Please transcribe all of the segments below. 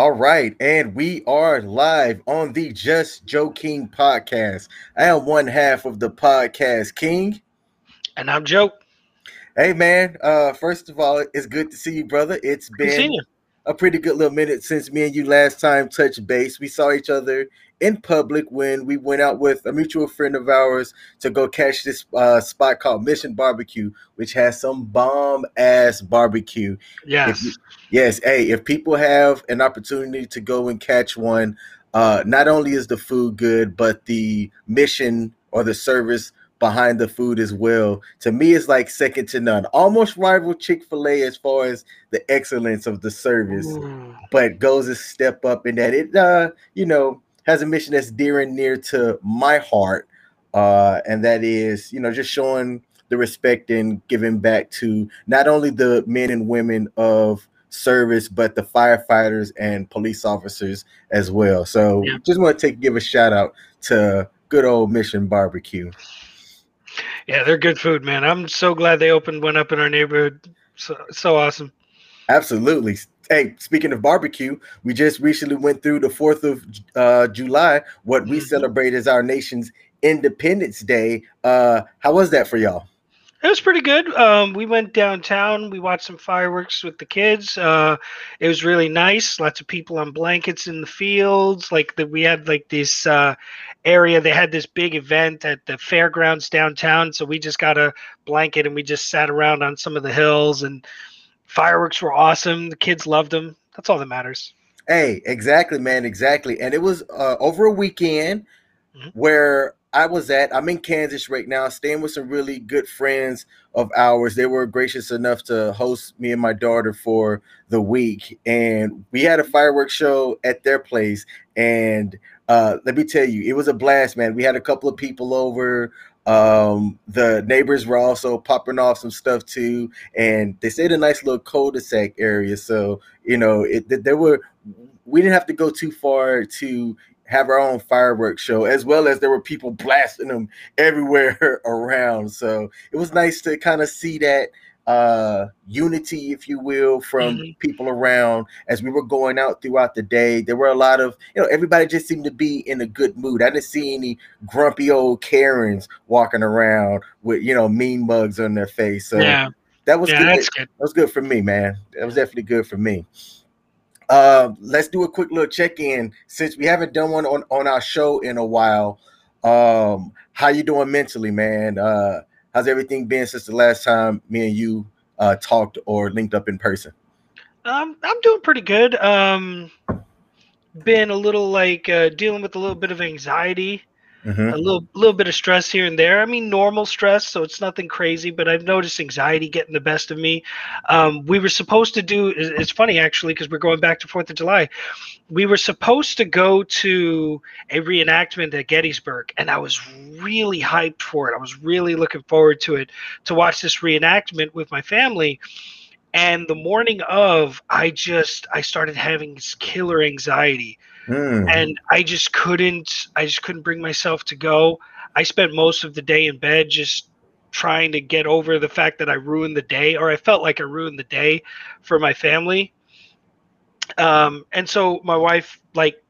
All right, and we are live on the Just Joe King podcast. I am one half of the podcast King. And I'm Joe. Hey man, uh first of all, it's good to see you, brother. It's been a pretty good little minute since me and you last time touched base. We saw each other in public when we went out with a mutual friend of ours to go catch this uh, spot called Mission Barbecue, which has some bomb ass barbecue. Yes. You, yes. Hey, if people have an opportunity to go and catch one, uh, not only is the food good, but the mission or the service behind the food as well. To me, it's like second to none. Almost rival Chick fil A as far as the excellence of the service, Ooh. but goes a step up in that it, uh, you know, has a mission that's dear and near to my heart, uh, and that is, you know, just showing the respect and giving back to not only the men and women of service, but the firefighters and police officers as well. So, yeah. just want to take give a shout out to good old Mission Barbecue. Yeah, they're good food, man. I'm so glad they opened one up in our neighborhood. So so awesome. Absolutely. Hey, speaking of barbecue, we just recently went through the 4th of uh, July, what we mm-hmm. celebrate as our nation's Independence Day. Uh, how was that for y'all? It was pretty good. Um, we went downtown. We watched some fireworks with the kids. Uh, it was really nice. Lots of people on blankets in the fields. Like that, we had like this uh, area. They had this big event at the fairgrounds downtown. So we just got a blanket and we just sat around on some of the hills and Fireworks were awesome. The kids loved them. That's all that matters. Hey, exactly, man, exactly. And it was uh, over a weekend mm-hmm. where I was at. I'm in Kansas right now, staying with some really good friends of ours. They were gracious enough to host me and my daughter for the week, and we had a fireworks show at their place. And uh, let me tell you, it was a blast, man. We had a couple of people over. Um, the neighbors were also popping off some stuff too, and they stayed a nice little cul-de-sac area. So you know, it there were we didn't have to go too far to have our own fireworks show, as well as there were people blasting them everywhere around. So it was nice to kind of see that uh, unity, if you will, from mm-hmm. people around as we were going out throughout the day. There were a lot of, you know, everybody just seemed to be in a good mood. I didn't see any grumpy old Karens walking around with, you know, mean mugs on their face. So yeah. that was yeah, good. good. That was good for me, man. That was definitely good for me. Uh, let's do a quick little check-in since we haven't done one on, on our show in a while. Um, how you doing mentally, man? Uh, How's everything been since the last time me and you uh, talked or linked up in person? Um, I'm doing pretty good. Um, been a little like uh, dealing with a little bit of anxiety Mm-hmm. A little little bit of stress here and there. I mean, normal stress, so it's nothing crazy. But I've noticed anxiety getting the best of me. Um, we were supposed to do. It's funny actually because we're going back to Fourth of July. We were supposed to go to a reenactment at Gettysburg, and I was really hyped for it. I was really looking forward to it to watch this reenactment with my family and the morning of i just i started having this killer anxiety Mm. And I just couldn't I just couldn't bring myself to go. I spent most of the day in bed just trying to get over the fact that I ruined the day or I felt like I ruined the day for my family. Um, and so my wife like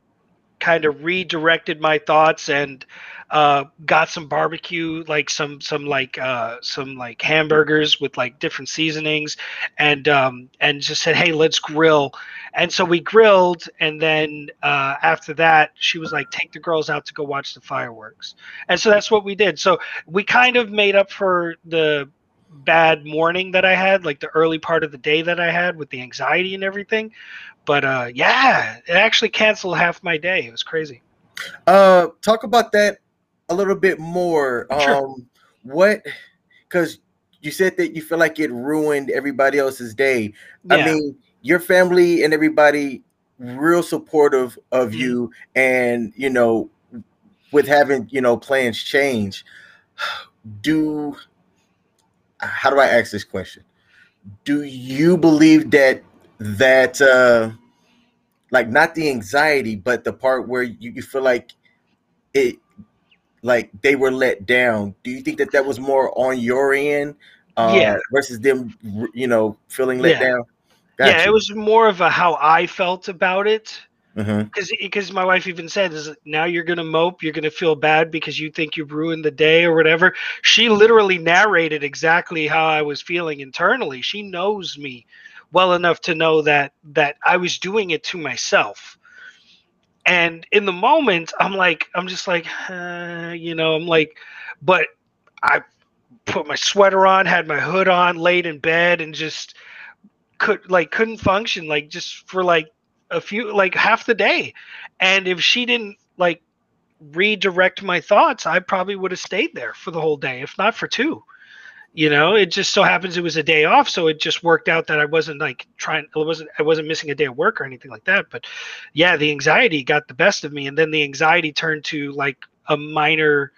kind of redirected my thoughts and uh, got some barbecue, like some some like uh, some like hamburgers with like different seasonings, and um, and just said, "Hey, let's grill." And so we grilled, and then uh, after that, she was like, "Take the girls out to go watch the fireworks," and so that's what we did. So we kind of made up for the bad morning that I had, like the early part of the day that I had with the anxiety and everything. But uh, yeah, it actually canceled half my day. It was crazy. Uh, talk about that a little bit more. Sure. Um, what? Because you said that you feel like it ruined everybody else's day. Yeah. I mean, your family and everybody real supportive of mm-hmm. you, and you know, with having you know plans change. Do how do I ask this question? Do you believe that that uh like not the anxiety, but the part where you, you feel like it like they were let down. Do you think that that was more on your end, uh, yeah, versus them, you know, feeling let yeah. down? Gotcha. Yeah, it was more of a how I felt about it. Because mm-hmm. because my wife even said, "Is now you're gonna mope, you're gonna feel bad because you think you've ruined the day or whatever." She literally narrated exactly how I was feeling internally. She knows me well enough to know that that I was doing it to myself. And in the moment, I'm like, I'm just like, uh, you know, I'm like, but I put my sweater on, had my hood on, laid in bed, and just could like couldn't function like just for like a few like half the day. And if she didn't like redirect my thoughts i probably would have stayed there for the whole day if not for two you know it just so happens it was a day off so it just worked out that i wasn't like trying i wasn't i wasn't missing a day of work or anything like that but yeah the anxiety got the best of me and then the anxiety turned to like a minor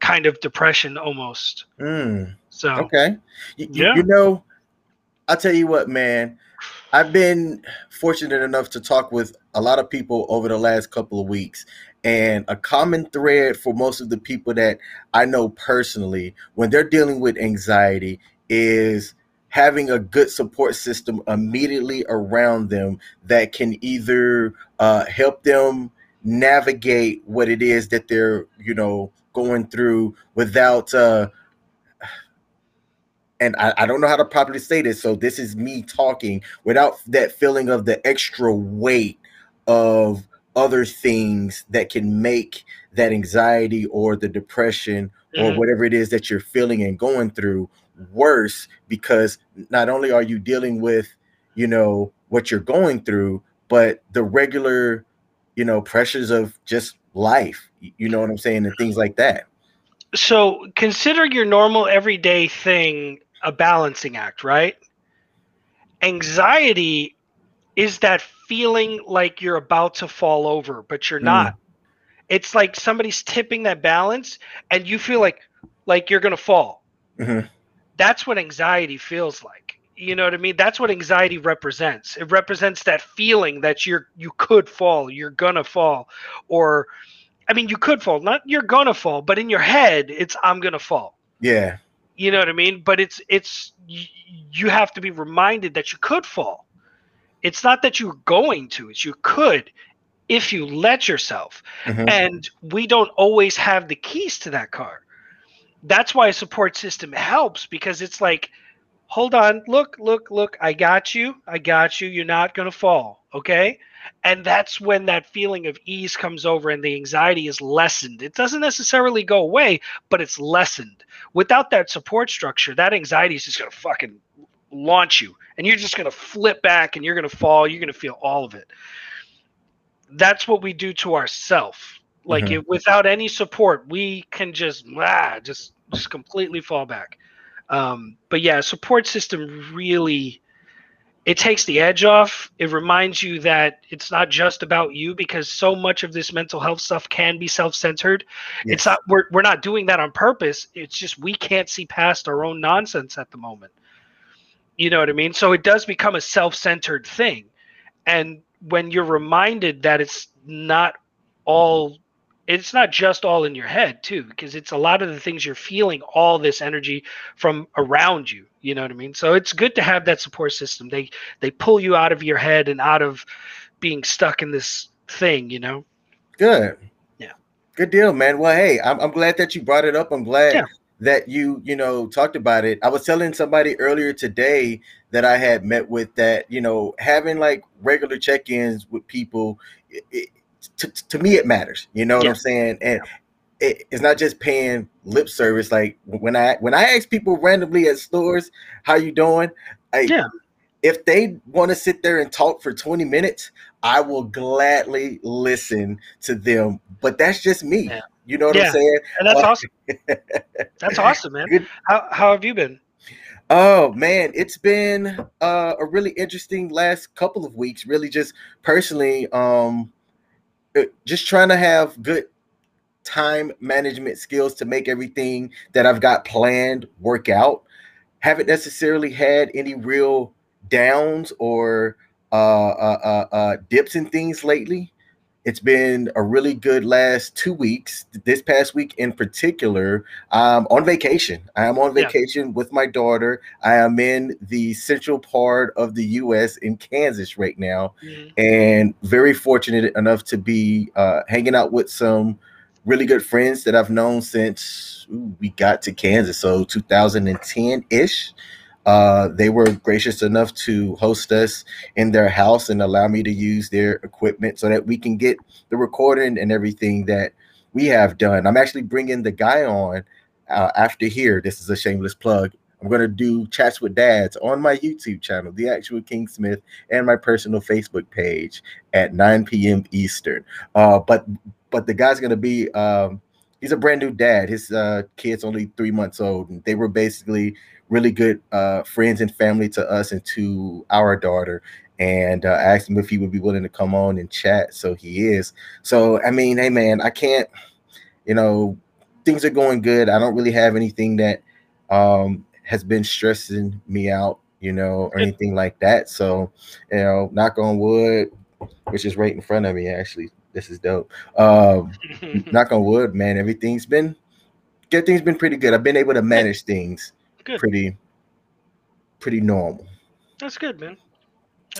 kind of depression almost mm. so okay yeah. you know I'll tell you what, man. I've been fortunate enough to talk with a lot of people over the last couple of weeks. And a common thread for most of the people that I know personally, when they're dealing with anxiety, is having a good support system immediately around them that can either uh, help them navigate what it is that they're, you know, going through without uh, and I, I, don't know how to properly say this, so this is me talking without that feeling of the extra weight of other things that can make that anxiety or the depression mm-hmm. or whatever it is that you're feeling and going through worse because not only are you dealing with, you know, what you're going through, but the regular, you know, pressures of just life, you know what I'm saying, and things like that. So consider your normal everyday thing a balancing act, right? Anxiety is that feeling like you're about to fall over, but you're mm. not. It's like somebody's tipping that balance and you feel like like you're going to fall. Mm-hmm. That's what anxiety feels like. You know what I mean? That's what anxiety represents. It represents that feeling that you're you could fall, you're going to fall or I mean, you could fall, not you're going to fall, but in your head it's I'm going to fall. Yeah. You know what I mean? But it's it's you have to be reminded that you could fall. It's not that you're going to, it's you could if you let yourself. Mm-hmm. And we don't always have the keys to that car. That's why a support system helps because it's like, hold on, look, look, look, I got you. I got you. You're not going to fall. Okay and that's when that feeling of ease comes over and the anxiety is lessened. It doesn't necessarily go away but it's lessened. Without that support structure that anxiety is just going to fucking launch you and you're just going to flip back and you're going to fall you're going to feel all of it. That's what we do to ourself. Like mm-hmm. it, without any support we can just ah, just just completely fall back. Um, but yeah support system really it takes the edge off. It reminds you that it's not just about you because so much of this mental health stuff can be self-centered. Yes. It's not we're we're not doing that on purpose. It's just we can't see past our own nonsense at the moment. You know what I mean? So it does become a self-centered thing. And when you're reminded that it's not all it's not just all in your head too because it's a lot of the things you're feeling all this energy from around you you know what i mean? So it's good to have that support system. They they pull you out of your head and out of being stuck in this thing you know? Good. Yeah. Good deal man. Well hey i'm, I'm glad that you brought it up. I'm glad yeah. that you you know talked about it. I was telling somebody earlier today that i had met with that you know having like regular check-ins with people it, to, to me it matters. You know what yeah. I'm saying? And it, it's not just paying lip service. Like when I when I ask people randomly at stores, "How you doing?" I, yeah. If they want to sit there and talk for 20 minutes, I will gladly listen to them. But that's just me. Yeah. You know what yeah. I'm saying? And that's uh, awesome. that's awesome, man. Good. How how have you been? Oh man, it's been uh, a really interesting last couple of weeks. Really, just personally, um, just trying to have good time management skills to make everything that I've got planned work out. Haven't necessarily had any real downs or uh, uh, uh, uh dips in things lately. It's been a really good last two weeks. This past week in particular, I'm on vacation. I am on vacation yeah. with my daughter. I am in the central part of the U.S. in Kansas right now, mm-hmm. and very fortunate enough to be uh, hanging out with some really good friends that I've known since ooh, we got to Kansas, so 2010 ish. Uh, they were gracious enough to host us in their house and allow me to use their equipment so that we can get the recording and everything that we have done. I'm actually bringing the guy on uh, after here. This is a shameless plug. I'm going to do chats with dads on my YouTube channel, The Actual King Smith, and my personal Facebook page at 9 p.m. Eastern. Uh, but but the guy's going to be um, he's a brand new dad. His uh, kid's only three months old, and they were basically really good uh, friends and family to us and to our daughter. And uh, asked him if he would be willing to come on and chat. So he is. So I mean, hey man, I can't. You know, things are going good. I don't really have anything that um, has been stressing me out. You know, or anything like that. So, you know, knock on wood, which is right in front of me. Actually, this is dope. Um, knock on wood, man. Everything's been, good. Things been pretty good. I've been able to manage things Good. Pretty, pretty normal. That's good, man.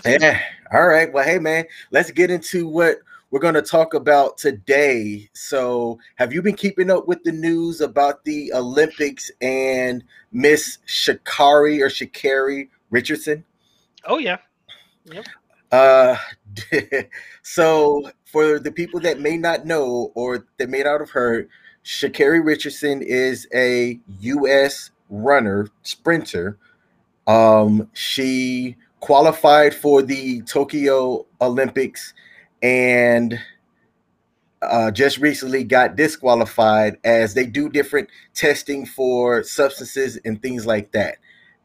That's yeah. Good. All right. Well, hey, man, let's get into what we're going to talk about today. So, have you been keeping up with the news about the Olympics and Miss Sha'Carri or Sha'Carri Richardson? Oh yeah. Yep. Uh, so for the people that may not know or that may not have heard, Sha'Carri Richardson is a U.S runner, sprinter. Um, she qualified for the Tokyo Olympics and uh, just recently got disqualified as they do different testing for substances and things like that.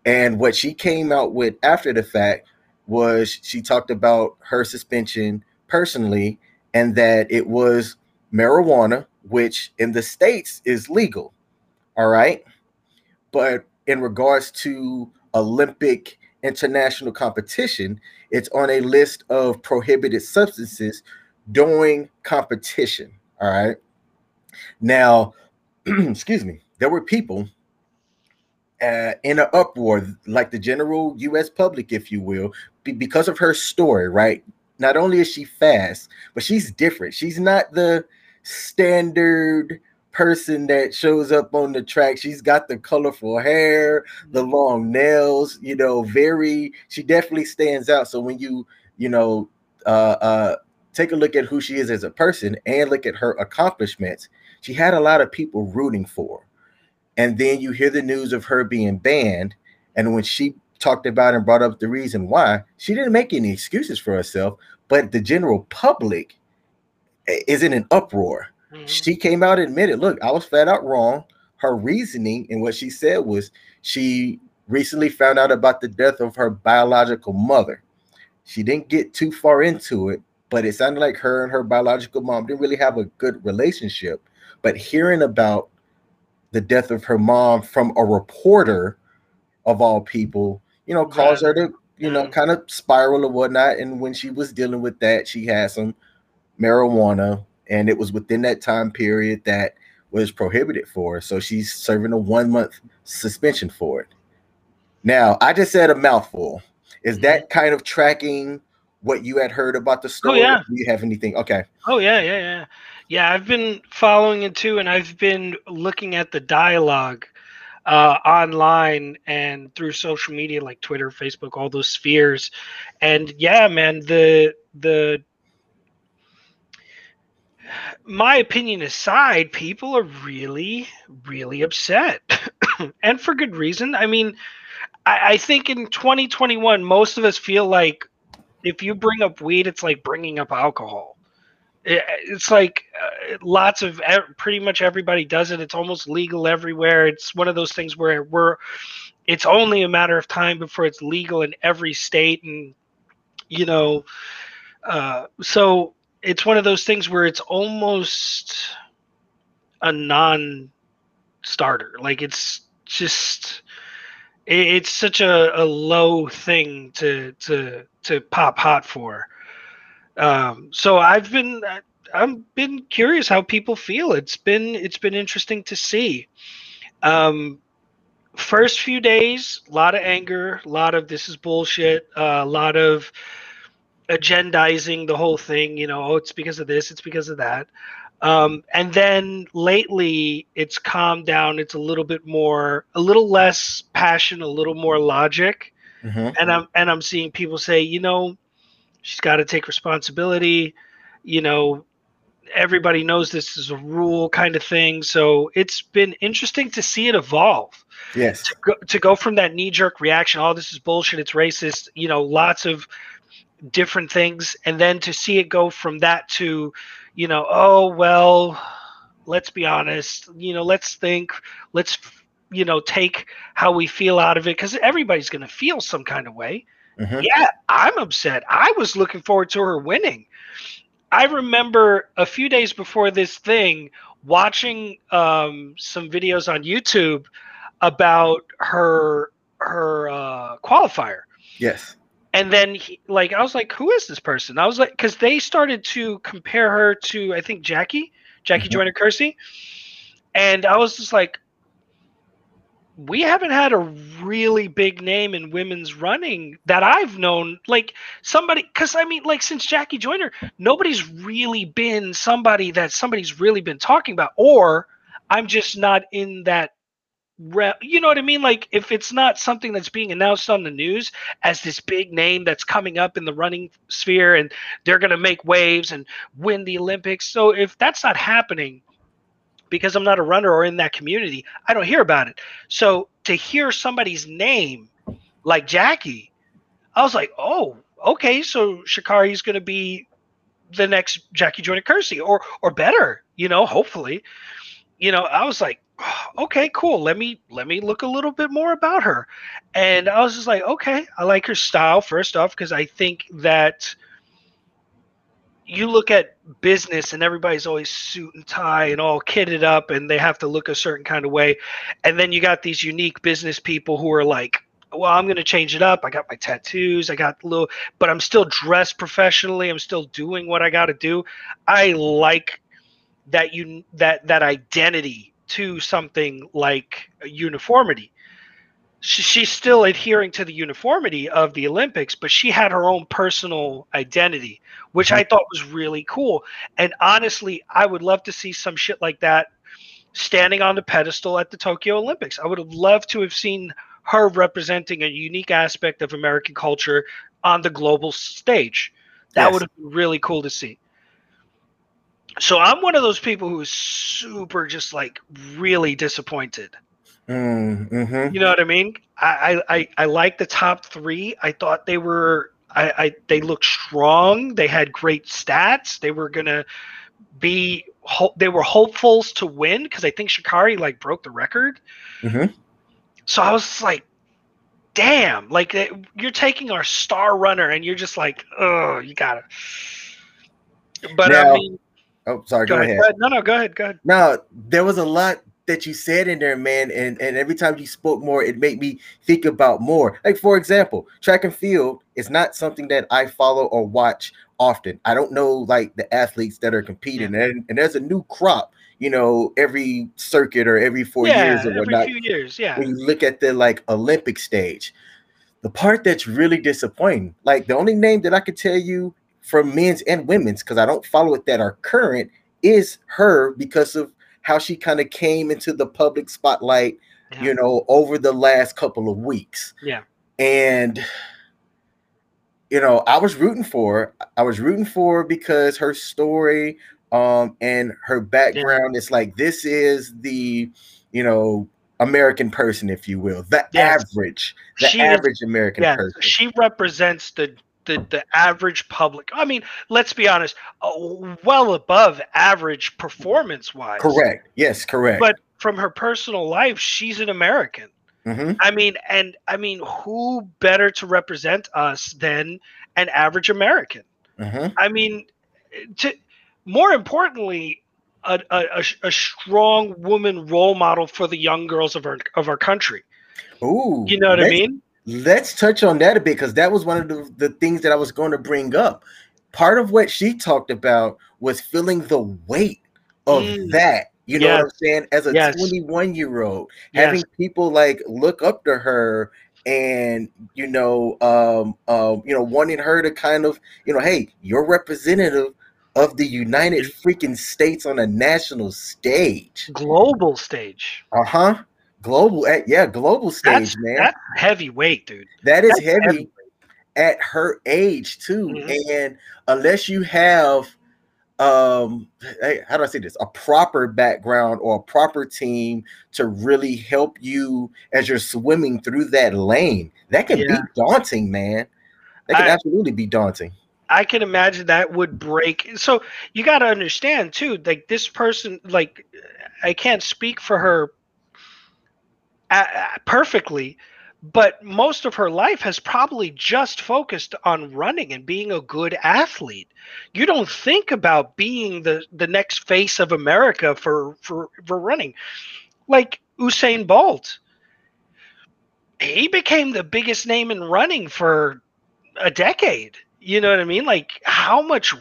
And what she came out with after the fact was she talked about her suspension personally and that it was marijuana, which in the States is legal. All right. But in regards to Olympic international competition, it's on a list of prohibited substances during competition. All right. Now, excuse me, there were people uh, in an uproar, like the general U.S. public, if you will, be- because of her story, right? Not only is she fast, but she's different. She's not the standard person that shows up on the track. She's got the colorful hair, the mm-hmm. long nails, you know, very she definitely stands out. So when you, you know, uh uh take a look at who she is as a person and look at her accomplishments, she had a lot of people rooting for. Her. And then you hear the news of her being banned and when she talked about and brought up the reason why, she didn't make any excuses for herself, but the general public is in an uproar Mm-hmm. She came out and admitted, look, I was flat out wrong. Her reasoning and what she said was she recently found out about the death of her biological mother. She didn't get too far into it, but it sounded like her and her biological mom didn't really have a good relationship. But hearing about the death of her mom from a reporter of all people, you know, caused her to, you know, mm-hmm. kind of spiral or whatnot. And when she was dealing with that, she had some marijuana and it was within that time period that was prohibited for. her. So she's serving a one month suspension for it. Now, I just said a mouthful. Is that mm-hmm. kind of tracking what you had heard about the story? Oh, yeah. Do you have anything? Okay. Oh yeah, yeah, yeah. Yeah, I've been following it too, and I've been looking at the dialogue uh, online and through social media like Twitter, Facebook, all those spheres. And yeah, man, the the my opinion aside, people are really, really upset, and for good reason. I mean, I, I, think in 2021, most of us feel like if you bring up weed, it's like bringing up alcohol. It, it's like uh, lots of pretty much everybody does it. It's almost legal everywhere. It's one of those things where we're. It's only a matter of time before it's legal in every state, and you know, uh, so it's one of those things where it's almost a non-starter. Like it's just it's such a, a low thing to to to pop hot for. Um, so I've been I've been curious how people feel. It's been it's been interesting to see. Um, first few days, a lot of anger, a lot of this is bullshit, uh, a lot of agendizing the whole thing. You know, oh, it's because of this, it's because of that. Um, and then lately, it's calmed down. It's a little bit more, a little less passion, a little more logic. Mm-hmm. And I'm and I'm seeing people say, you know, she's got to take responsibility. You know, everybody knows this is a rule kind of thing. So it's been interesting to see it evolve. Yes. To go, to go from that knee jerk reaction, all oh, this is bullshit, it's racist, you know, lots of different things. And then to see it go from that to, you know, oh, well, let's be honest, you know, let's think, let's, you know, take how we feel out of it because everybody's going to feel some kind of way. Mm-hmm. Yeah, I'm upset. I was looking forward to her winning. I remember a few days before this thing watching um, some videos on YouTube about her her uh, qualifier. Yes. And then, he, like, I was like, "Who is this person?" I was like, because they started to compare her to, I think, Jackie, Jackie mm-hmm. Joyner Kersee, and I was just like, we haven't had a really big name in women's running that I've known. Like somebody, because I mean, like since Jackie Joyner, nobody's really been somebody that somebody's really been talking about, or I'm just not in that. Re- you know what I mean? Like if it's not something that's being announced on the news as this big name that's coming up in the running sphere and they're going to make waves and win the Olympics. So if that's not happening, because I'm not a runner or in that community, I don't hear about it. So to hear somebody's name like Jackie, I was like, oh, okay, so Sha'Carri's going to be the next Jackie Joyner Kersee or or better, you know, hopefully. You know, I was like, oh, okay, cool. Let me let me look a little bit more about her. And I was just like, okay, I like her style first off because I think that you look at business and everybody's always suit and tie and all kitted up and they have to look a certain kind of way. And then you got these unique business people who are like well i'm going to change it up. I got my tattoos. I got little but i'm still dressed professionally. I'm still doing what i got to do. I like that you that that identity to something like uniformity she's still adhering to the uniformity of the Olympics, but she had her own personal identity, which I mm-hmm. thought was really cool. And honestly, I would love to see some shit like that standing on the pedestal at the Tokyo Olympics. I would have loved to have seen her representing a unique aspect of American culture on the global stage. That yes. would have been really cool to see. So I'm one of those people who is super just like really disappointed Mm, hmm You know what I mean? I, I I like the top three. I thought they were I, I they looked strong. They had great stats. They were gonna be they were hopefuls to win because I think Sha'Carri like broke the record. Mm-hmm. So I was like, damn, like you're taking our star runner and you're just like, oh, you gotta. But now, I mean, oh, sorry, go, go, ahead. ahead. No, no, go ahead, go ahead. No, there was a lot that you said in there, man, and, and every time you spoke more, it made me think about more. Like, for example, track and field is not something that I follow or watch often. I don't know like the athletes that are competing, yeah. and, and there's a new crop, you know, every circuit or every four yeah, years or whatnot. Few years, yeah. When you look at the like Olympic stage, the part that's really disappointing, like the only name that I could tell you from men's and women's, because I don't follow it that are current, is her because of how she kind of came into the public spotlight, yeah. you know, over the last couple of weeks. Yeah. And you know, I was rooting for her. I was rooting for her because her story um and her background yeah. is like this is the, you know, American person, if you will, the yes. average, the she average is, American yeah, person. She represents the the, the average public. I mean, let's be honest, uh, well above average performance wise. Correct. Yes, correct. But from her personal life, she's an American. Mm-hmm. I mean, and I mean, who better to represent us than an average American? Mm-hmm. I mean, to more importantly, a, a, a, strong woman role model for the young girls of our of our country. Ooh, you know what I mean? Let's touch on that a bit because that was one of the, the things that I was going to bring up. part of what she talked about was feeling the weight of mm. that. You know yes. what I'm saying? As a yes. 21 year old, yes. having people like look up to her and you know, um, um, you know, wanting her to kind of, you know, hey, you're representative of the United freaking States on a national stage, global stage. Uh huh. Global, at, yeah, global stage, that's, man. That's heavyweight, dude. That is that's heavy, heavy at her age too. Mm-hmm. And unless you have um how do I say this a proper background or a proper team to really help you as you're swimming through that lane, that can yeah. be daunting, man. That can I, absolutely be daunting. I can imagine that would break. So you got to understand too, like this person, like I can't speak for her perfectly, but most of her life has probably just focused on running and being a good athlete. You don't think about being the the next face of America for for for running. Like Usain Bolt. He became the biggest name in running for a decade. You know what I mean? Like how much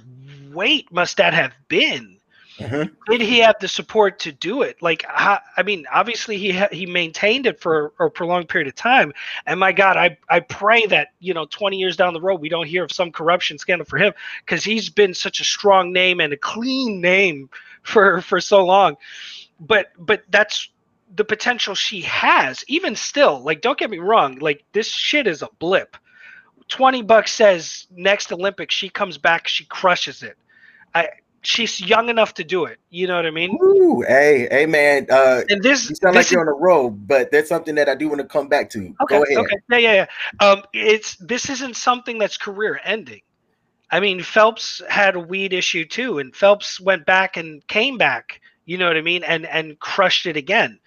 weight must that have been? Mm-hmm. Did he have the support to do it? Like, I mean, obviously he ha- he maintained it for a prolonged period of time. And my God, I I pray that you know, 20 years down the road, we don't hear of some corruption scandal for him because he's been such a strong name and a clean name for for so long. But but that's the potential she has. Even still, like, don't get me wrong, like this shit is a blip. 20 bucks says next Olympics she comes back, she crushes it. I she's young enough to do it. You know what I mean? Ooh, hey, hey, man. Uh, and this you sound this like you're on a road, but that's something that I do want to come back to. Okay, Go ahead. Okay, yeah, yeah, yeah. Um, it's this isn't something that's career ending. I mean, Phelps had a weed issue too, and Phelps went back and came back. You know what I mean? And and crushed it again.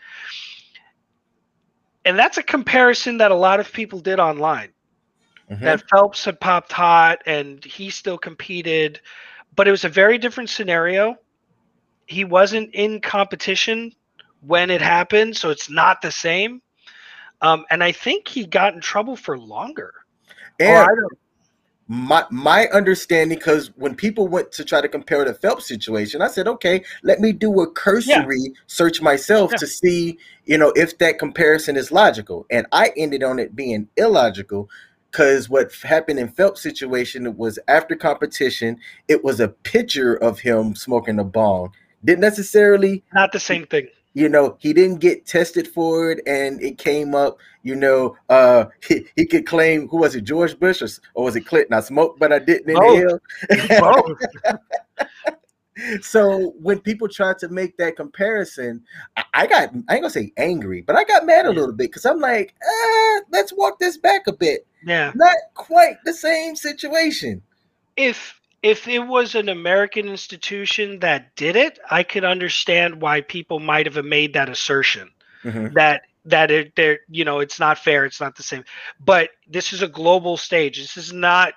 And that's a comparison that a lot of people did online. Mm-hmm. That Phelps had popped hot and he still competed but it was a very different scenario. He wasn't in competition when it happened, so it's not the same. Um, and I think he got in trouble for longer. And my my understanding, because when people went to try to compare the Phelps situation, I said, okay, let me do a cursory yeah. search myself yeah. to see, you know, if that comparison is logical. And I ended on it being illogical because what happened in Phelps' situation was after competition, it was a picture of him smoking a bong. Didn't necessarily not the same thing. You know, he didn't get tested for it, and it came up. You know, uh, he, he could claim who was it, George Bush or, or was it Clinton? I smoked, but I didn't inhale. so when people try to make that comparison, I, got I ain't gonna say angry, but I got mad a little bit because I'm like, eh, let's walk this back a bit. Yeah, not quite the same situation. If if it was an American institution that did it, I could understand why people might have made that assertion mm-hmm. that that it, they're you know it's not fair, it's not the same. But this is a global stage. This is not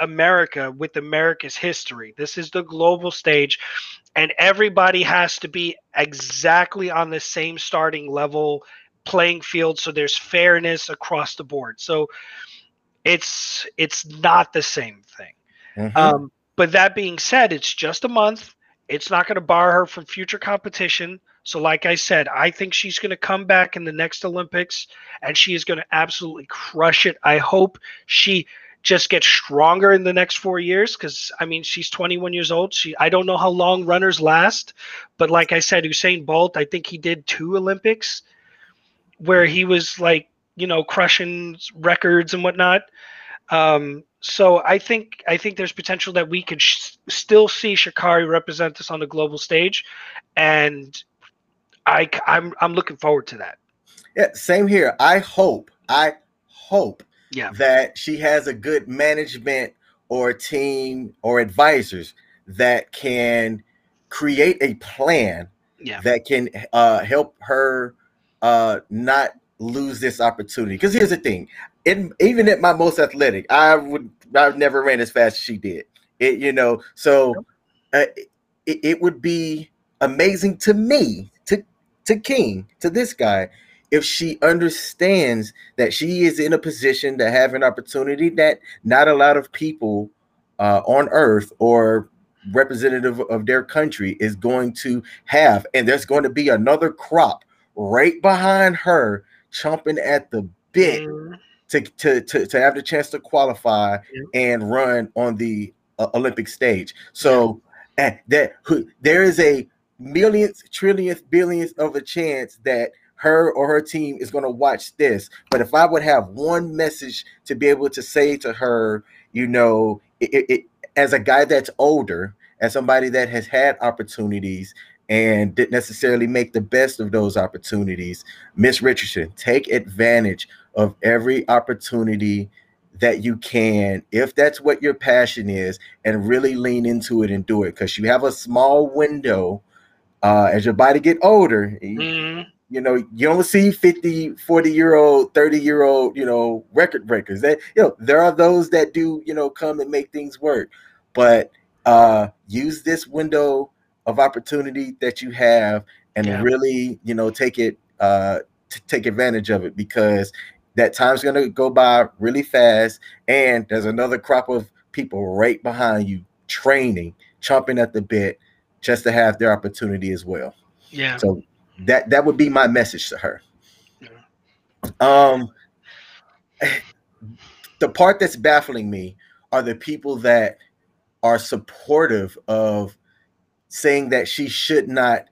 America with America's history. This is the global stage, and everybody has to be exactly on the same starting level playing field so there's fairness across the board. So it's it's not the same thing. Mm-hmm. Um, but that being said, it's just a month. It's not going to bar her from future competition. So, like I said, I think she's going to come back in the next Olympics and she is going to absolutely crush it. I hope she just get stronger in the next four years because I mean she's 21 years old. She I don't know how long runners last, but like I said, Usain Bolt, I think he did two Olympics where he was like you know crushing records and whatnot. Um, so I think I think there's potential that we could sh- still see Sha'Carri represent us on the global stage, and I I'm I'm looking forward to that. Yeah, same here. I hope I hope yeah. that she has a good management or team or advisors that can create a plan yeah. that can uh, help her uh, not lose this opportunity. Because here's the thing: it, even at my most athletic, I would I've never ran as fast as she did. It you know, so uh, it, it would be amazing to me to to King to this guy if she understands that she is in a position to have an opportunity that not a lot of people uh, on earth or representative of their country is going to have. And there's going to be another crop right behind her, chomping at the bit mm. to, to, to, to have the chance to qualify yeah. and run on the uh, Olympic stage. So yeah. that there is a millionth, trillionth, billionth of a chance that her or her team is going to watch this. But if I would have one message to be able to say to her, you know, it, it, as a guy that's older, as somebody that has had opportunities and didn't necessarily make the best of those opportunities, Miss Richardson, take advantage of every opportunity that you can, if that's what your passion is, and really lean into it and do it. Because you have a small window uh, as your body get older. Mm-hmm you know you don't see 50 40 year old 30 year old you know record breakers. That you know there are those that do you know come and make things work. But uh use this window of opportunity that you have and yeah. really you know take it uh t- take advantage of it because that time's going to go by really fast and there's another crop of people right behind you training chomping at the bit just to have their opportunity as well. Yeah. So that that would be my message to her. Um, the part that's baffling me are the people that are supportive of saying that she should not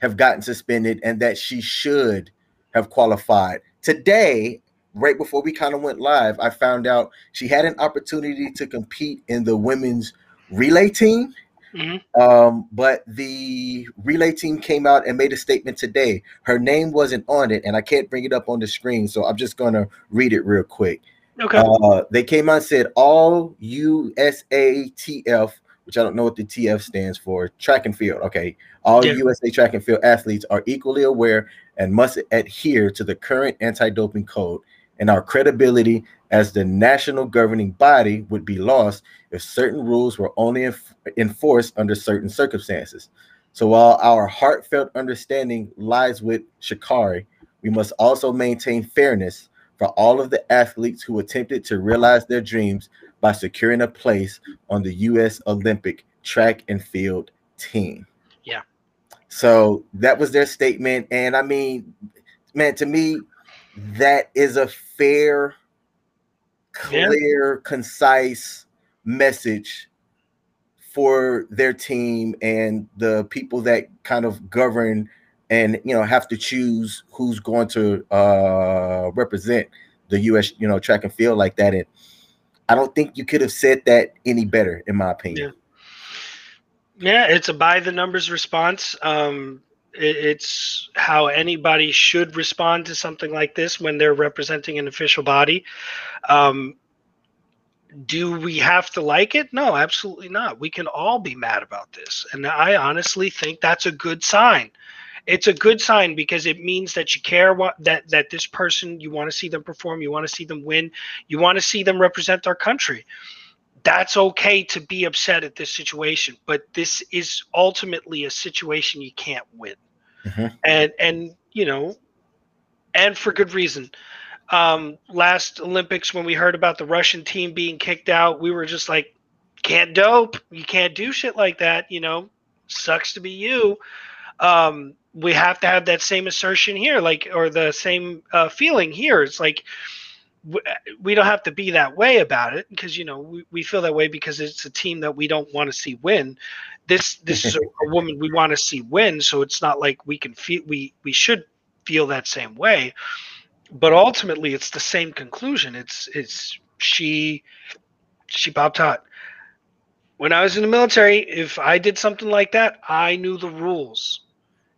have gotten suspended and that she should have qualified. Today, right before we kind of went live, I found out she had an opportunity to compete in the women's relay team Mm-hmm. Um, but the relay team came out and made a statement today. Her name wasn't on it, and I can't bring it up on the screen, so I'm just gonna read it real quick. Okay. Uh, they came out and said all USATF, which I don't know what the TF stands for, track and field. Okay, all yeah. USA track and field athletes are equally aware and must adhere to the current anti-doping code and our credibility as the national governing body would be lost if certain rules were only enf- enforced under certain circumstances. So while our heartfelt understanding lies with Sha'Carri, we must also maintain fairness for all of the athletes who attempted to realize their dreams by securing a place on the U.S. Olympic track and field team. Yeah. So that was their statement. And I mean, man, to me, that is a fair, clear, yeah. concise message for their team and the people that kind of govern and you know have to choose who's going to uh, represent the U.S. you know track and field like that. And I don't think you could have said that any better, in my opinion. Yeah, yeah it's a by the numbers response. Um, it's how anybody should respond to something like this when they're representing an official body. Um, do we have to like it? No, absolutely not. We can all be mad about this. And I honestly think that's a good sign. It's a good sign because it means that you care what that that this person you want to see them perform, you want to see them win, you want to see them represent our country that's okay to be upset at this situation, but this is ultimately a situation you can't win. Mm-hmm. And and you know, and for good reason. Um, last Olympics, when we heard about the Russian team being kicked out, we were just like, "Can't dope. You can't do shit like that." You know, sucks to be you. Um, we have to have that same assertion here, like, or the same uh, feeling here. It's like we don't have to be that way about it because you know we, we feel that way because it's a team that we don't want to see win. This this is a, a woman we want to see win so it's not like we can feel we we should feel that same way. But ultimately it's the same conclusion. It's it's she she popped hot. When i was in the military if i did something like that i knew the rules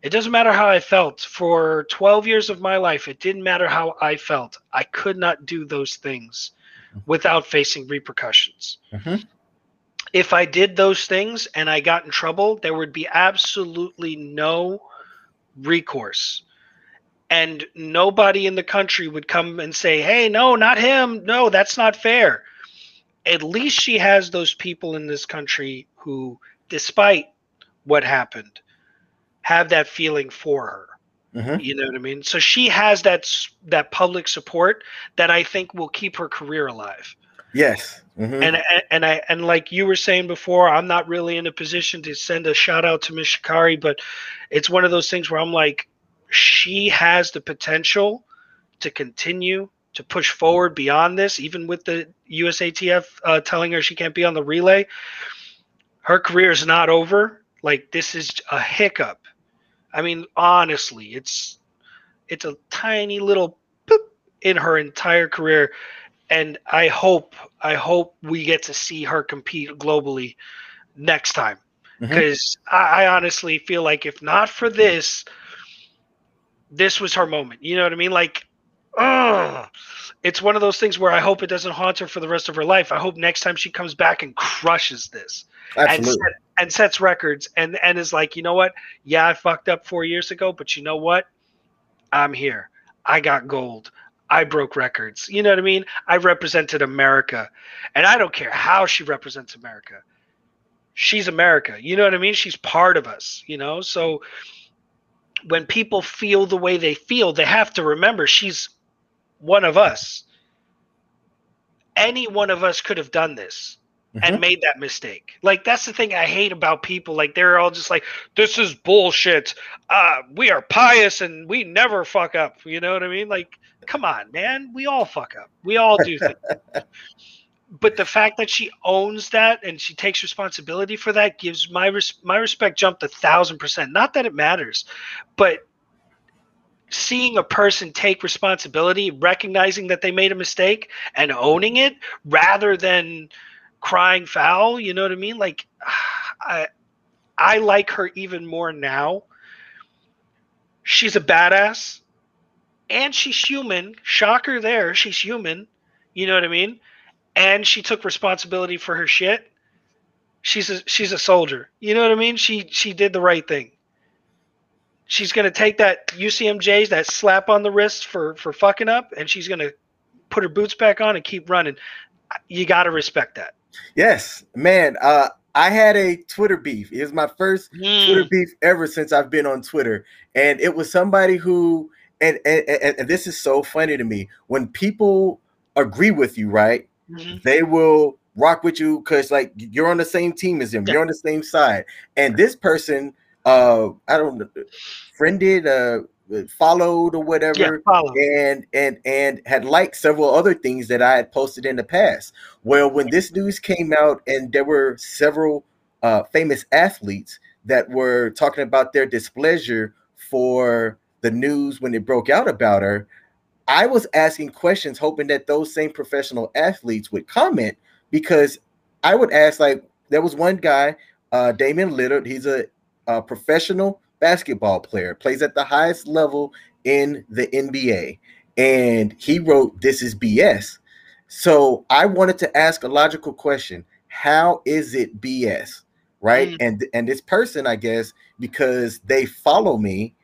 it doesn't matter how I felt. For 12 years of my life, it didn't matter how I felt. I could not do those things without facing repercussions. Mm-hmm. If I did those things and I got in trouble, there would be absolutely no recourse. And nobody in the country would come and say, hey, no, not him. No, that's not fair. At least she has those people in this country who, despite what happened, have that feeling for her. Mm-hmm. You know what I mean? So she has that that public support that I think will keep her career alive. Yes. Mm-hmm. And, and I and like you were saying before, I'm not really in a position to send a shout out to Miss Sha'Carri, but it's one of those things where I'm like, she has the potential to continue to push forward beyond this, even with the USATF uh, telling her she can't be on the relay. Her career is not over. Like this is a hiccup. I mean, honestly, it's it's a tiny little in her entire career and I hope I hope we get to see her compete globally next time because mm-hmm. I, I, honestly feel like if not for this, this was her moment. You know what I mean? Like, oh, it's one of those things where I hope it doesn't haunt her for the rest of her life. I hope next time she comes back and crushes this and, set, and sets records and and is like, you know what? Yeah, I fucked up four years ago, but you know what? I'm here. I got gold. I broke records. You know what I mean? I represented America. And I don't care how she represents America. She's America. You know what I mean? She's part of us, you know? So when people feel the way they feel, they have to remember she's one of us. Any one of us could have done this mm-hmm. and made that mistake. Like that's the thing I hate about people. Like they're all just like, "This is bullshit. Uh, we are pious and we never fuck up." You know what I mean? Like come on, man. We all fuck up. We all do things. but the fact that she owns that and she takes responsibility for that gives my res- my respect jumped a thousand percent. Not that it matters, but seeing a person take responsibility, recognizing that they made a mistake and owning it, rather than crying foul. You know what I mean? Like, I I like her even more now. She's a badass and she's human. Shocker there, she's human. You know what I mean? And she took responsibility for her shit. She's a she's a soldier. You know what I mean? She she did the right thing. She's gonna take that UCMJ's that slap on the wrist for for fucking up, and she's gonna put her boots back on and keep running. You got to respect that. Yes, man. Uh, I had a Twitter beef. It was my first mm. Twitter beef ever since I've been on Twitter, and it was somebody who and, and, and this is so funny to me when people agree with you, right? Mm-hmm. They will rock with you because like you're on the same team as them, yeah. you're on the same side. And this person, uh, I don't know, friended, uh, followed or whatever, yeah, and and and had liked several other things that I had posted in the past. Well, when this news came out, and there were several uh, famous athletes that were talking about their displeasure for the news when it broke out about her, I was asking questions, hoping that those same professional athletes would comment because I would ask, like, there was one guy, uh, Damian Lillard. He's a, a professional basketball player, plays at the highest level in the NBA, and he wrote, "This is BS." So I wanted to ask a logical question: How is it BS? Right? Mm. And and this person, I guess, because they follow me,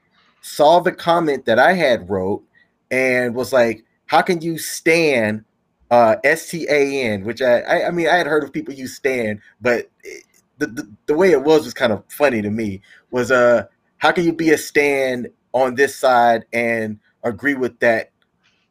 saw the comment that I had wrote and was like, "How can you stand uh, S T A N?" Which I, I, I mean I had heard of people use stand, but it, the, the way it was was kind of funny to me. Was uh, how can you be a stand on this side and agree with that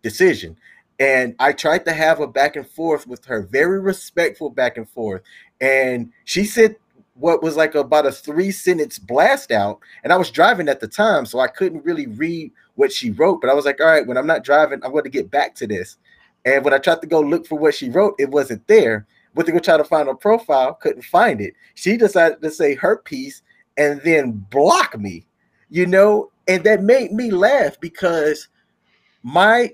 decision? And I tried to have a back and forth with her, very respectful back and forth. And she said what was like about a three sentence blast out and i was driving at the time so i couldn't really read what she wrote but i was like all right when i'm not driving i'm going to get back to this and when i tried to go look for what she wrote it wasn't there went to go try to find her profile couldn't find it. She decided to say her piece and then block me you know? And that made me laugh because my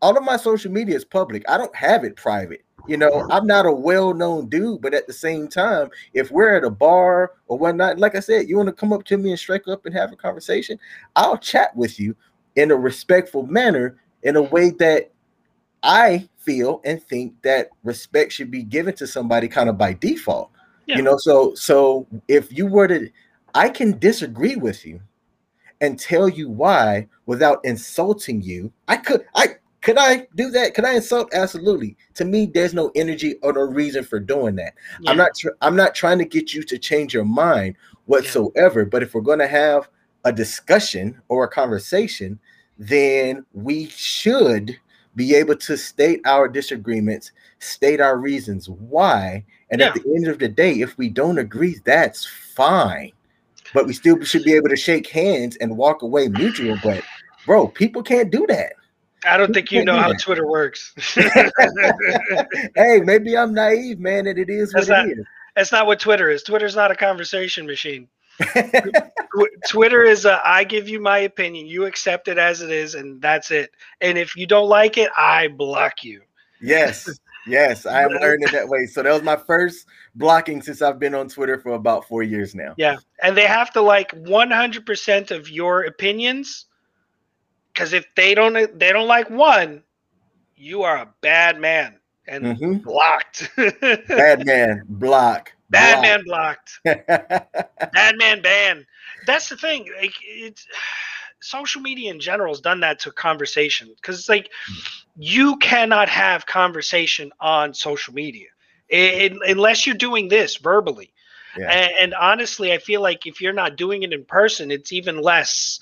all of my social media is public. I don't have it private you know, I'm not a well-known dude, but at the same time, if we're at a bar or whatnot, like I said, you want to come up to me and strike up and have a conversation, I'll chat with you in a respectful manner, in a way that I feel and think that respect should be given to somebody kind of by default. Yeah. You know, so so if you were to I can disagree with you and tell you why without insulting you. I could I could I do that? Could I insult? Absolutely. To me, there's no energy or no reason for doing that. Yeah. I'm not. Tr- I'm not trying to get you to change your mind whatsoever. Yeah. But if we're going to have a discussion or a conversation, then we should be able to state our disagreements, state our reasons why. And yeah. at the end of the day, if we don't agree, that's fine. But we still should be able to shake hands and walk away mutual. But bro, people can't do that. I don't think you know how Twitter works. hey, maybe I'm naive, man, and it is that's what not, it is. That's not what Twitter is. Twitter's not a conversation machine. Twitter is a I give you my opinion, you accept it as it is, and that's it. And if you don't like it, I block you. Yes, yes, I am learning that way. So that was my first blocking since I've been on Twitter for about four years now. Yeah, and they have to like 100% of your opinions, because if they don't, they don't like one, you are a bad man and mm-hmm. blocked. bad man, block. Bad block. man blocked. bad man banned. That's the thing. Like, it's social media in general has done that to conversation because it's like you cannot have conversation on social media it, it, unless you're doing this verbally. Yeah. And, and honestly, I feel like if you're not doing it in person, it's even less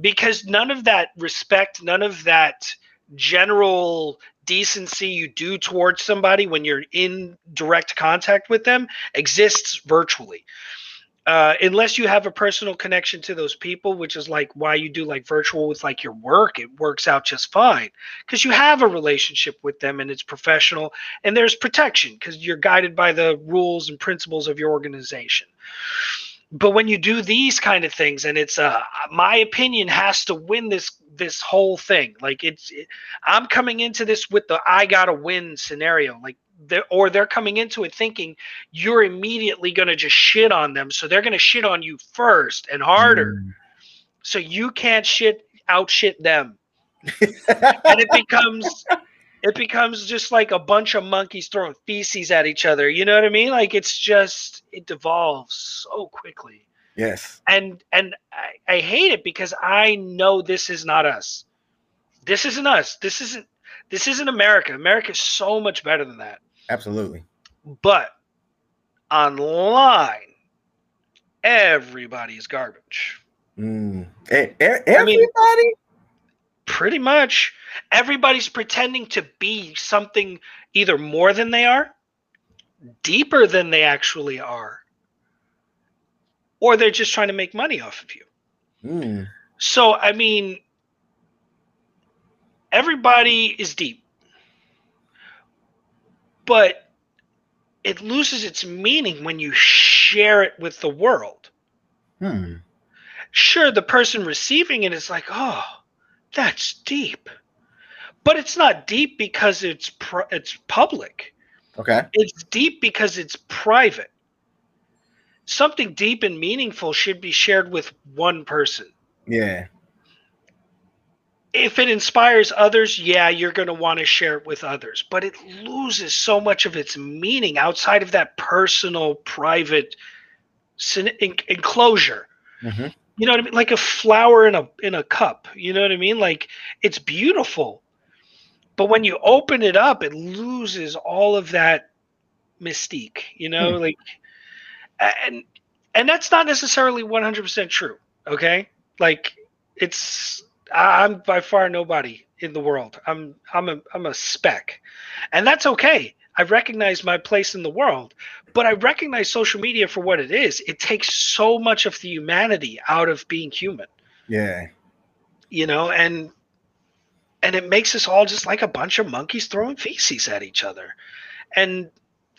because none of that respect, none of that general decency you do towards somebody when you're in direct contact with them exists virtually. Uh, unless you have a personal connection to those people, which is like why you do like virtual with like your work, it works out just fine because you have a relationship with them and it's professional and there's protection because you're guided by the rules and principles of your organization but when you do these kind of things and it's uh my opinion has to win this this whole thing like it's it, i'm coming into this with the i gotta win scenario like they're, or they're coming into it thinking you're immediately going to just shit on them so they're going to shit on you first and harder mm. so you can't shit out shit them and it becomes it becomes just like a bunch of monkeys throwing feces at each other. You know what I mean? Like it's just it devolves so quickly. Yes. And and I, I hate it because I know this is not us. This isn't us. This isn't this isn't America. America is so much better than that. Absolutely. But online, everybody is garbage. Mm. everybody? I mean, pretty much everybody's pretending to be something either more than they are, deeper than they actually are, or they're just trying to make money off of you. Mm. So, I mean, everybody is deep, but it loses its meaning when you share it with the world. Hmm. Sure, the person receiving it is like, oh, that's deep. But it's not deep because it's pr- it's public. Okay. It's deep because it's private. Something deep and meaningful should be shared with one person. Yeah. If it inspires others, yeah, you're going to want to share it with others, but it loses so much of its meaning outside of that personal, private enclosure. Mm-hmm. You know what I mean? Like a flower in a in a cup. You know what I mean? Like it's beautiful. But when you open it up, it loses all of that mystique, you know, hmm. like and and that's not necessarily 100% true, okay? Like it's I'm by far nobody in the world. I'm I'm a I'm a speck. And that's okay. I recognize my place in the world, but I recognize social media for what it is. It takes so much of the humanity out of being human. Yeah. You know, and and it makes us all just like a bunch of monkeys throwing feces at each other. And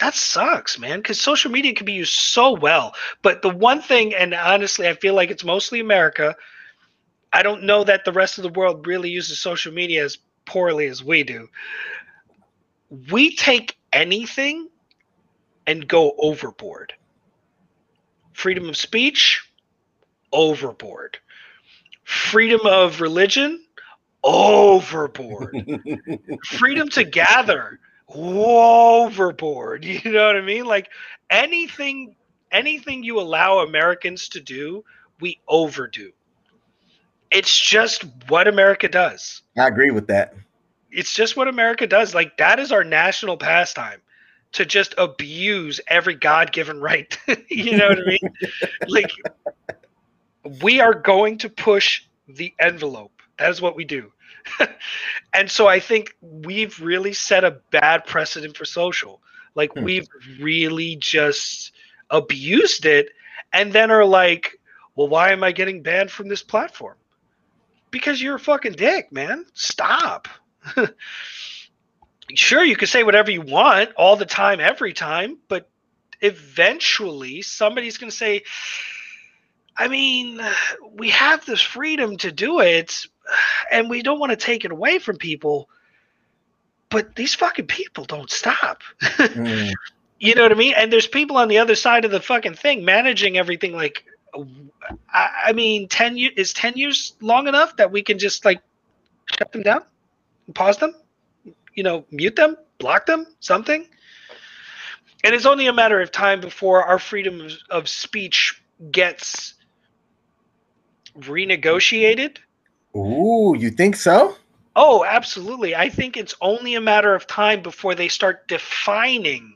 that sucks, man, because social media can be used so well. But the one thing, and honestly, I feel like it's mostly America. I don't know that the rest of the world really uses social media as poorly as we do. We take anything and go overboard. Freedom of speech, overboard. Freedom of religion, overboard. Freedom to gather, overboard. You know what I mean? Like anything, anything you allow Americans to do, we overdo. It's just what America does. I agree with that it's just what America does. Like that is our national pastime to just abuse every God given right. you know what I mean? like we are going to push the envelope. That is what we do. and so I think we've really set a bad precedent for social. Like hmm. we've really just abused it and then are like, well, why am I getting banned from this platform? Because you're a fucking dick, man. Stop. sure, you can say whatever you want all the time, every time, but eventually somebody's going to say, I mean, we have this freedom to do it, and we don't want to take it away from people, but these fucking people don't stop. mm. You know what I mean? And there's people on the other side of the fucking thing managing everything. Like, I, I mean, ten years is ten years long enough that we can just like shut them down, pause them, you know, mute them, block them, something. And it's only a matter of time before our freedom of, of speech gets renegotiated. Ooh, you think so? Oh, absolutely. I think it's only a matter of time before they start defining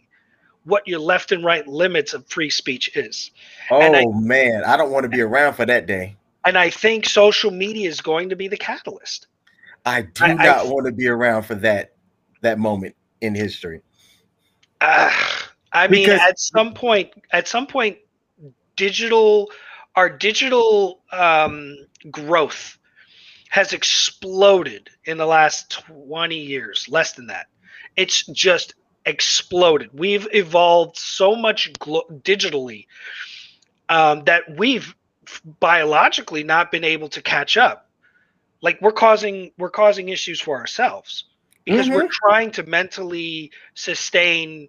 what your left and right limits of free speech is. Oh I, man, I don't want to be around for that day. And I think social media is going to be the catalyst. I do I, not I, want to be around for that that moment in history. Uh, I mean, because, at some point, at some point, digital, our digital um, growth has exploded in the last 20 years, less than that. It's just exploded. We've evolved so much glo- digitally um, that we've biologically not been able to catch up. Like we're causing we're causing issues for ourselves because mm-hmm. we're trying to mentally sustain,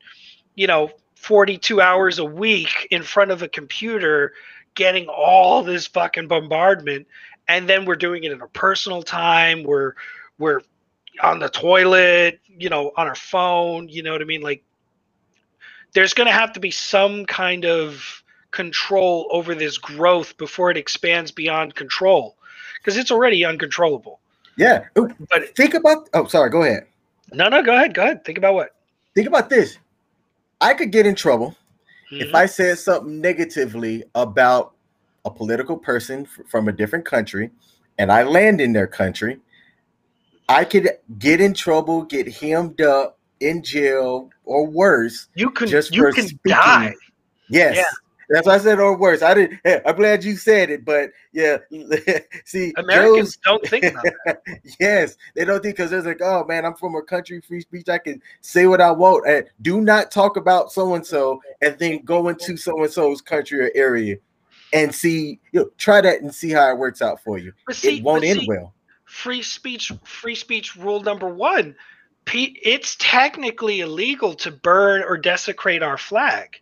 you know, 42 hours a week in front of a computer getting all this fucking bombardment and then we're doing it in a personal time. We're we're on the toilet you know on our phone you know what i mean? Like there's going to have to be some kind of control over this growth before it expands beyond control because it's already uncontrollable. Yeah. But think about oh sorry go ahead. No no go ahead go ahead. Think about what? Think about this. I could get in trouble mm-hmm. if i said something negatively about a political person f- from a different country and i land in their country I could get in trouble, get hemmed up in jail, or worse. You can just you can speaking. die. Yes. Yeah. That's why I said or worse. I didn't. I'm glad you said it, but yeah. See, Americans don't think about that. yes, they don't think because they're like, oh man, I'm from a country free speech. I can say what I want. And do not talk about so and so, and then go into so and so's country or area, and see. You know, try that and see how it works out for you. See, it won't end see, well free speech free speech rule number one it's technically illegal to burn or desecrate our flag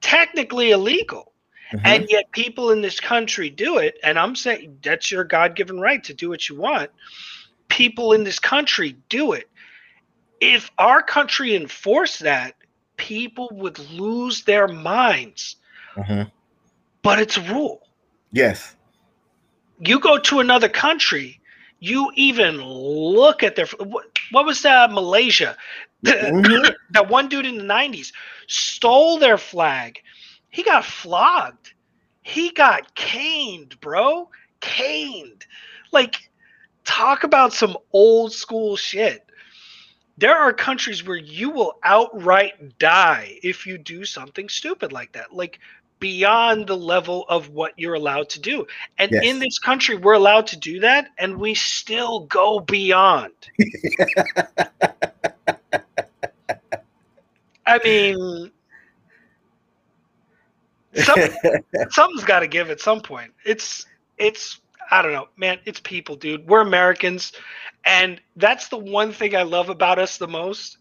technically illegal mm-hmm. and yet people in this country do it and i'm saying that's your god-given right to do what you want people in this country do it if our country enforced that people would lose their minds mm-hmm. But it's a rule yes you go to another country, you even look at their what, what was that Malaysia? Mm-hmm. that one dude in the 90s stole their flag. He got flogged. He got caned, bro. Caned. Like talk about some old school shit. There are countries where you will outright die if you do something stupid like that. Like beyond the level of what you're allowed to do. And yes. in this country, we're allowed to do that, and we still go beyond. I mean, some, something's got to give at some point. It's it's I don't know, man. It's people, dude. We're Americans, and that's the one thing I love about us the most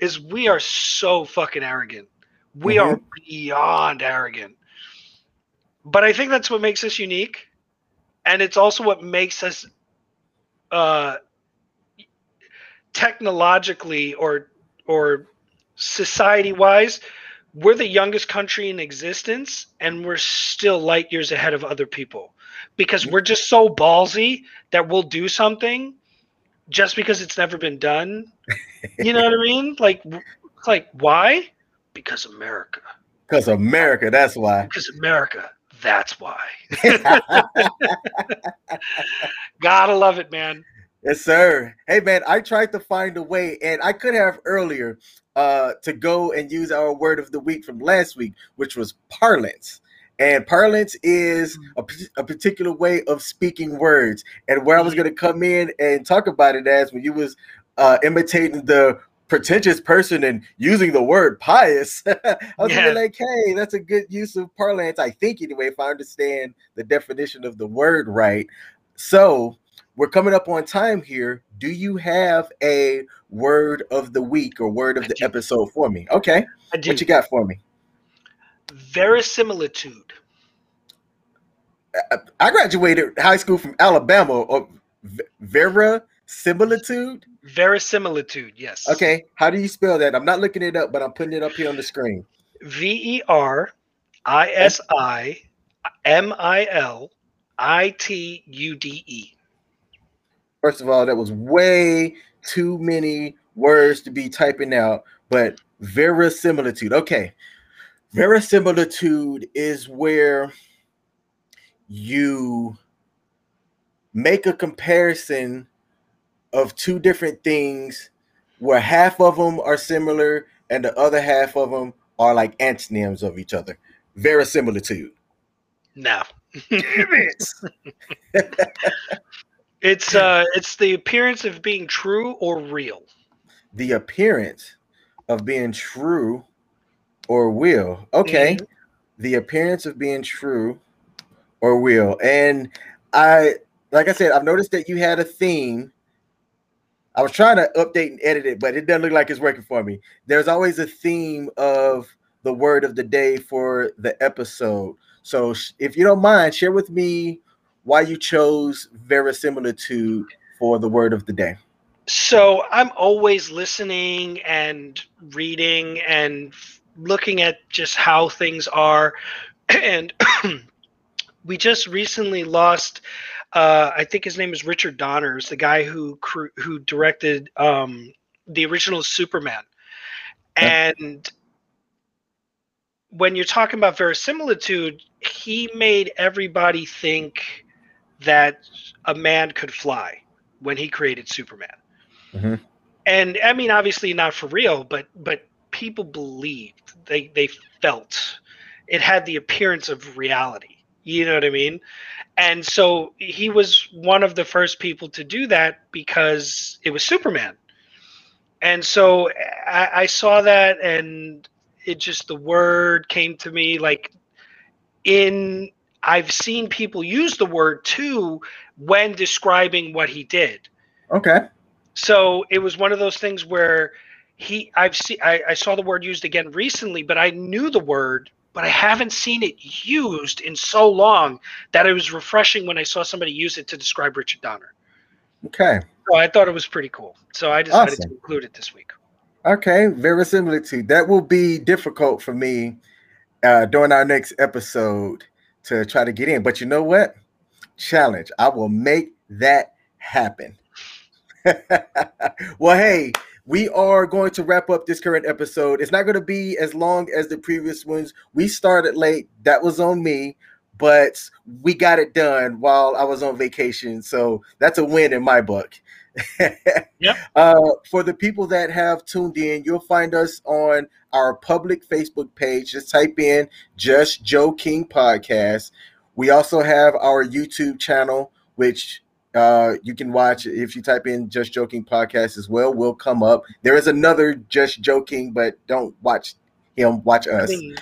is we are so fucking arrogant. We mm-hmm. are beyond arrogant. But I think that's what makes us unique. And it's also what makes us uh, technologically or or society wise, we're the youngest country in existence and we're still light years ahead of other people because we're just so ballsy that we'll do something just because it's never been done. You know what I mean? Like like why? Because America. Because America, that's why. Because America. That's why. Gotta love it, man. Yes, sir. Hey, man, I tried to find a way, and I could have earlier uh, to go and use our word of the week from last week, which was parlance. And parlance is a, a particular way of speaking words. And where I was mm-hmm. going to come in and talk about it as when you was uh, imitating the pretentious person and using the word pious, I was yeah. like, hey, that's a good use of parlance, I think, anyway, if I understand the definition of the word right. So we're coming up on time here. Do you have a word of the week or word of I the do. episode for me? Okay. What you got for me? Verisimilitude. I graduated high school from Alabama. Uh, or verisimilitude. Verisimilitude. Yes. Okay. How do you spell that? I'm not looking it up, but I'm putting it up here on the screen. V E R I S I M I L I T U D E. First of all, that was way too many words to be typing out, but verisimilitude. Okay. Verisimilitude is where you make a comparison of two different things where half of them are similar and the other half of them are like antonyms of each other. Verisimilitude. No. Damn it. It's uh, it's the appearance of being true or real. The appearance of being true or real. Okay. Mm-hmm. The appearance of being true or real. And I, like I said, I've noticed that you had a theme. I was trying to update and edit it, but it doesn't look like it's working for me. There's always a theme of the word of the day for the episode. So if you don't mind, share with me why you chose verisimilitude for the word of the day. So I'm always listening and reading and looking at just how things are. And we just recently lost, uh, I think his name is Richard Donner, is the guy who who directed um, the original Superman. And when you're talking about verisimilitude, he made everybody think that a man could fly when he created Superman. Mm-hmm. And I mean, obviously not for real, but but people believed they they felt it had the appearance of reality. You know what I mean? And so he was one of the first people to do that because it was Superman. And so I, I saw that, and it just the word came to me like in I've seen people use the word too when describing what he did. Okay. So it was one of those things where he I've seen I, I saw the word used again recently, but I knew the word, but I haven't seen it used in so long that it was refreshing when I saw somebody use it to describe Richard Donner. Okay. So I thought it was pretty cool. So I decided awesome. to include it this week. Okay, verisimilitude. That will be difficult for me uh, during our next episode to try to get in. But you know what? Challenge. I will make that happen. well, hey, we are going to wrap up this current episode. It's not going to be as long as the previous ones. We started late. That was on me, but we got it done while I was on vacation. So that's a win in my book. yep. Uh, for the people that have tuned in, you'll find us on our public Facebook page. Just type in Just Joe King Podcast. We also have our YouTube channel, which uh, you can watch if you type in Just Joking Podcast as well. Will come up. There is another Just Joking, but don't watch him. Watch us. I mean,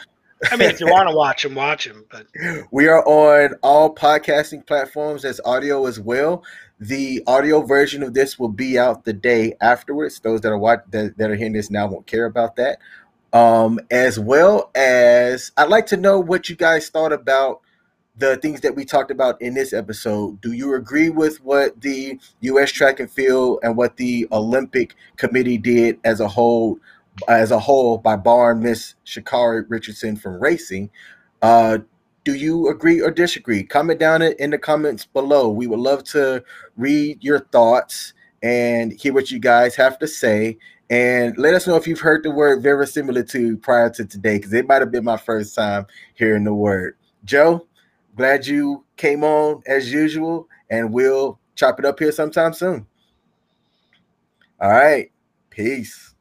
I mean if you want to watch him, watch him. But we are on all podcasting platforms as audio as well. The audio version of this will be out the day afterwards. Those that are watch that, that are hearing this now won't care about that. Um, as well as I'd like to know what you guys thought about the things that we talked about in this episode. Do you agree with what the U.S. track and field and what the Olympic Committee did as a whole, as a whole, by barring Miss Sha'Carri Richardson from racing? Uh, do you agree or disagree? Comment down in the comments below. We would love to read your thoughts and hear what you guys have to say. And let us know if you've heard the word verisimilitude prior to today, because it might have been my first time hearing the word. Joe, glad you came on as usual, and we'll chop it up here sometime soon. All right. Peace.